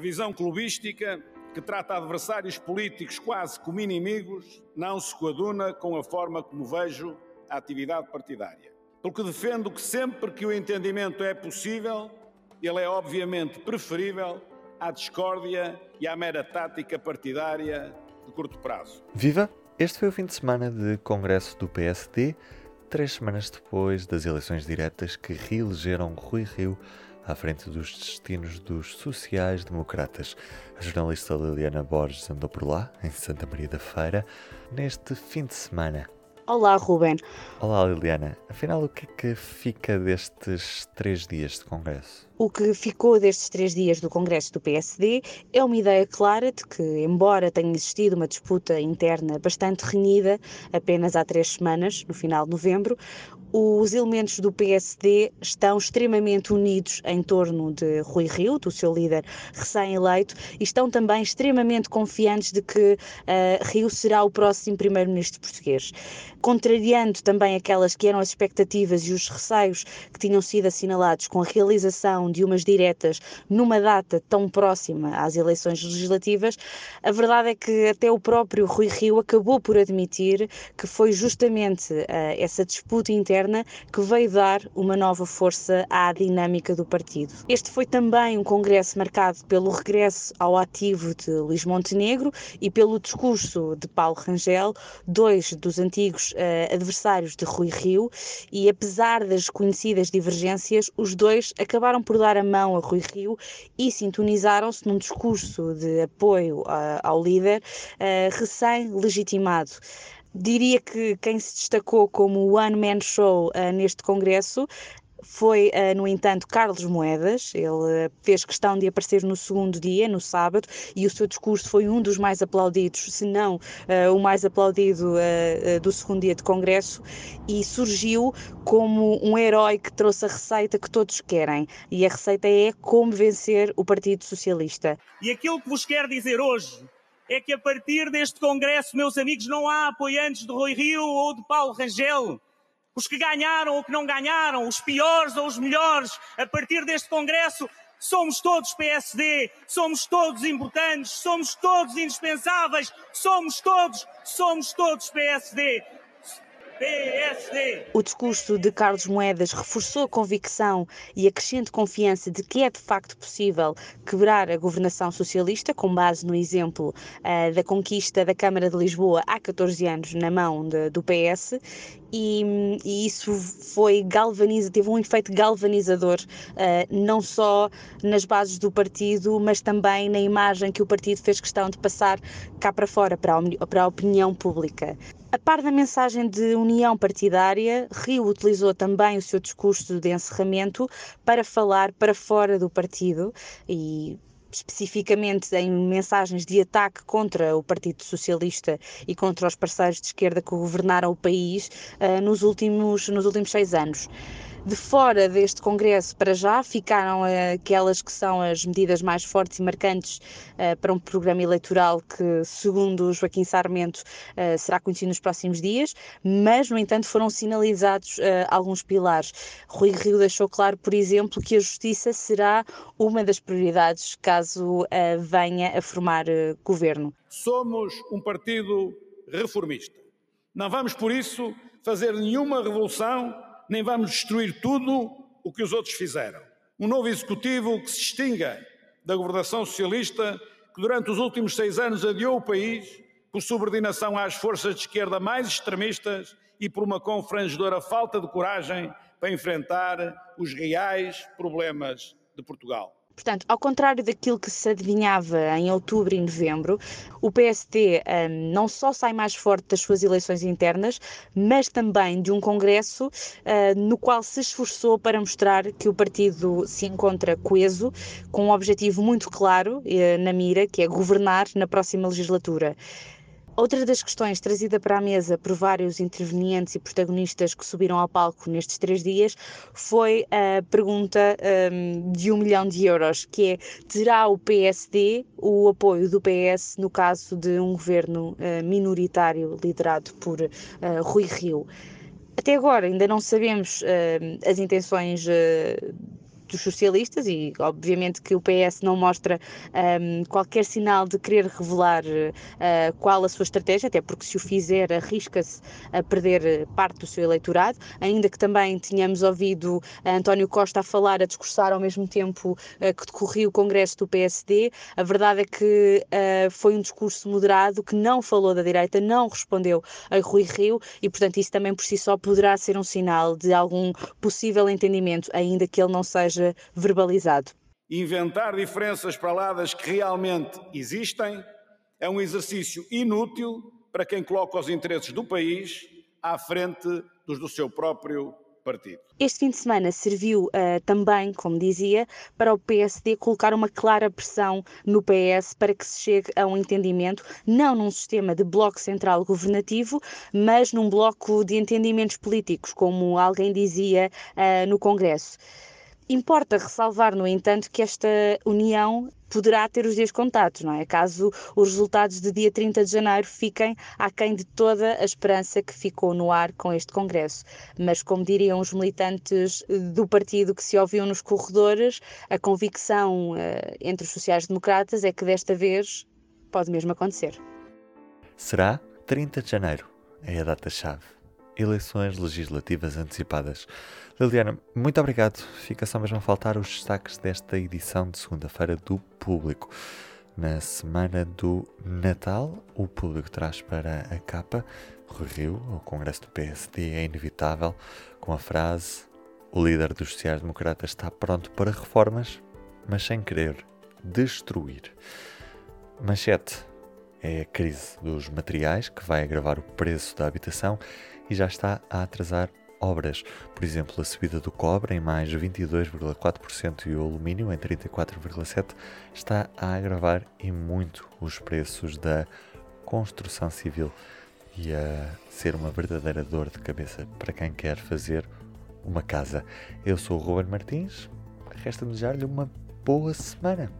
A visão clubística, que trata adversários políticos quase como inimigos, não se coaduna com a forma como vejo a atividade partidária. Porque defendo que sempre que o entendimento é possível, ele é obviamente preferível à discórdia e à mera tática partidária de curto prazo. Viva! Este foi o fim de semana de congresso do PSD, três semanas depois das eleições diretas que reelegeram Rui Rio à frente dos destinos dos sociais-democratas. A jornalista Liliana Borges andou por lá, em Santa Maria da Feira, neste fim de semana. Olá, Ruben. Olá, Liliana. Afinal, o que é que fica destes três dias de congresso? O que ficou destes três dias do Congresso do PSD é uma ideia clara de que, embora tenha existido uma disputa interna bastante renhida apenas há três semanas, no final de novembro, os elementos do PSD estão extremamente unidos em torno de Rui Rio, do seu líder recém-eleito, e estão também extremamente confiantes de que uh, Rio será o próximo primeiro-ministro português. Contrariando também aquelas que eram as expectativas e os receios que tinham sido assinalados com a realização de umas diretas numa data tão próxima às eleições legislativas, a verdade é que até o próprio Rui Rio acabou por admitir que foi justamente uh, essa disputa interna que veio dar uma nova força à dinâmica do partido. Este foi também um congresso marcado pelo regresso ao ativo de Luís Montenegro e pelo discurso de Paulo Rangel, dois dos antigos uh, adversários de Rui Rio, e apesar das conhecidas divergências, os dois acabaram por dar a mão a Rui Rio e sintonizaram-se num discurso de apoio uh, ao líder uh, recém-legitimado. Diria que quem se destacou como one-man show uh, neste congresso foi, uh, no entanto, Carlos Moedas. Ele fez questão de aparecer no segundo dia, no sábado, e o seu discurso foi um dos mais aplaudidos, se não uh, o mais aplaudido uh, do segundo dia de Congresso, e surgiu como um herói que trouxe a receita que todos querem. E a receita é como vencer o Partido Socialista. E aquilo que vos quero dizer hoje é que a partir deste Congresso, meus amigos, não há apoiantes de Rui Rio ou de Paulo Rangel. Os que ganharam ou que não ganharam, os piores ou os melhores, a partir deste Congresso, somos todos PSD, somos todos importantes, somos todos indispensáveis, somos todos, somos todos PSD. PSD. O discurso de Carlos Moedas reforçou a convicção e a crescente confiança de que é de facto possível quebrar a governação socialista, com base no exemplo uh, da conquista da Câmara de Lisboa há 14 anos na mão de, do PS, e, e, isso foi galvaniza, teve um efeito galvanizador, uh, não só nas bases do partido, mas também na imagem que o partido fez questão de passar cá para fora, para a, para a opinião pública. A par da mensagem de união partidária, Rio utilizou também o seu discurso de encerramento para falar para fora do partido e especificamente em mensagens de ataque contra o Partido Socialista e contra os parceiros de esquerda que governaram o país uh, nos, últimos, nos últimos seis anos. De fora deste Congresso, para já, ficaram uh, aquelas que são as medidas mais fortes e marcantes uh, para um programa eleitoral que, segundo Joaquim Sarmento, uh, será conhecido nos próximos dias, mas, no entanto, foram sinalizados alguns pilares. Rui Rio deixou claro, por exemplo, que a justiça será uma das prioridades caso venha a formar governo. Somos um partido reformista. Não vamos, por isso, fazer nenhuma revolução nem vamos destruir tudo o que os outros fizeram. Um novo executivo que se extinga da governação socialista que durante os últimos seis anos adiou o país por subordinação às forças de esquerda mais extremistas e por uma confrangedora falta de coragem para enfrentar os reais problemas de Portugal. Portanto, ao contrário daquilo que se adivinhava em outubro e novembro, o PSD um, não só sai mais forte das suas eleições internas, mas também de um Congresso uh, no qual se esforçou para mostrar que o partido se encontra coeso, com um objetivo muito claro uh, na mira, que é governar na próxima legislatura. Outra das questões trazida para a mesa por vários intervenientes e protagonistas que subiram ao palco nestes três dias foi a pergunta um, de um milhão de euros, que é, terá o PSD o apoio do PS no caso de um governo uh, minoritário liderado por uh, Rui Rio? Até agora ainda não sabemos uh, as intenções dos socialistas e obviamente que o PS não mostra um, qualquer sinal de querer revelar uh, qual a sua estratégia, até porque se o fizer arrisca-se a perder parte do seu eleitorado, ainda que também tínhamos ouvido António Costa a falar, a discursar ao mesmo tempo uh, que decorria o Congresso do PSD, a verdade é que uh, foi um discurso moderado que não falou da direita, não respondeu a Rui Rio e portanto isso também por si só poderá ser um sinal de algum possível entendimento, ainda que ele não seja verbalizado. Inventar diferenças para lá das que realmente existem é um exercício inútil para quem coloca os interesses do país à frente dos do seu próprio partido. Este fim de semana serviu uh, também, como dizia, para o PSD colocar uma clara pressão no PS para que se chegue a um entendimento, não num sistema de bloco central governativo, mas num bloco de entendimentos políticos, como alguém dizia uh, no Congresso. Importa ressalvar, no entanto, que esta união poderá ter os dias contados, não é? Caso os resultados de dia 30 de janeiro fiquem aquém de toda a esperança que ficou no ar com este Congresso. Mas, como diriam os militantes do partido que se ouviam nos corredores, a convicção uh, entre os sociais-democratas é que desta vez pode mesmo acontecer. Será 30 de janeiro, é a data-chave eleições legislativas antecipadas. Liliana, muito obrigado. Fica só mesmo a faltar os destaques desta edição de segunda-feira do Público. Na semana do Natal, o Público traz para a capa Rui Rio, o Congresso do PSD é inevitável, com a frase o líder dos sociais-democratas está pronto para reformas, mas sem querer destruir. Manchete é a crise dos materiais que vai agravar o preço da habitação e já está a atrasar obras. Por exemplo, a subida do cobre em mais 22,4% e o alumínio em 34,7% está a agravar e muito os preços da construção civil e a ser uma verdadeira dor de cabeça para quem quer fazer uma casa. Eu sou o Ruben Martins, resta-me desejar-lhe uma boa semana.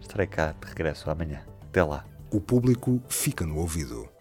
Estarei cá de regresso amanhã. Até lá. O público fica no ouvido.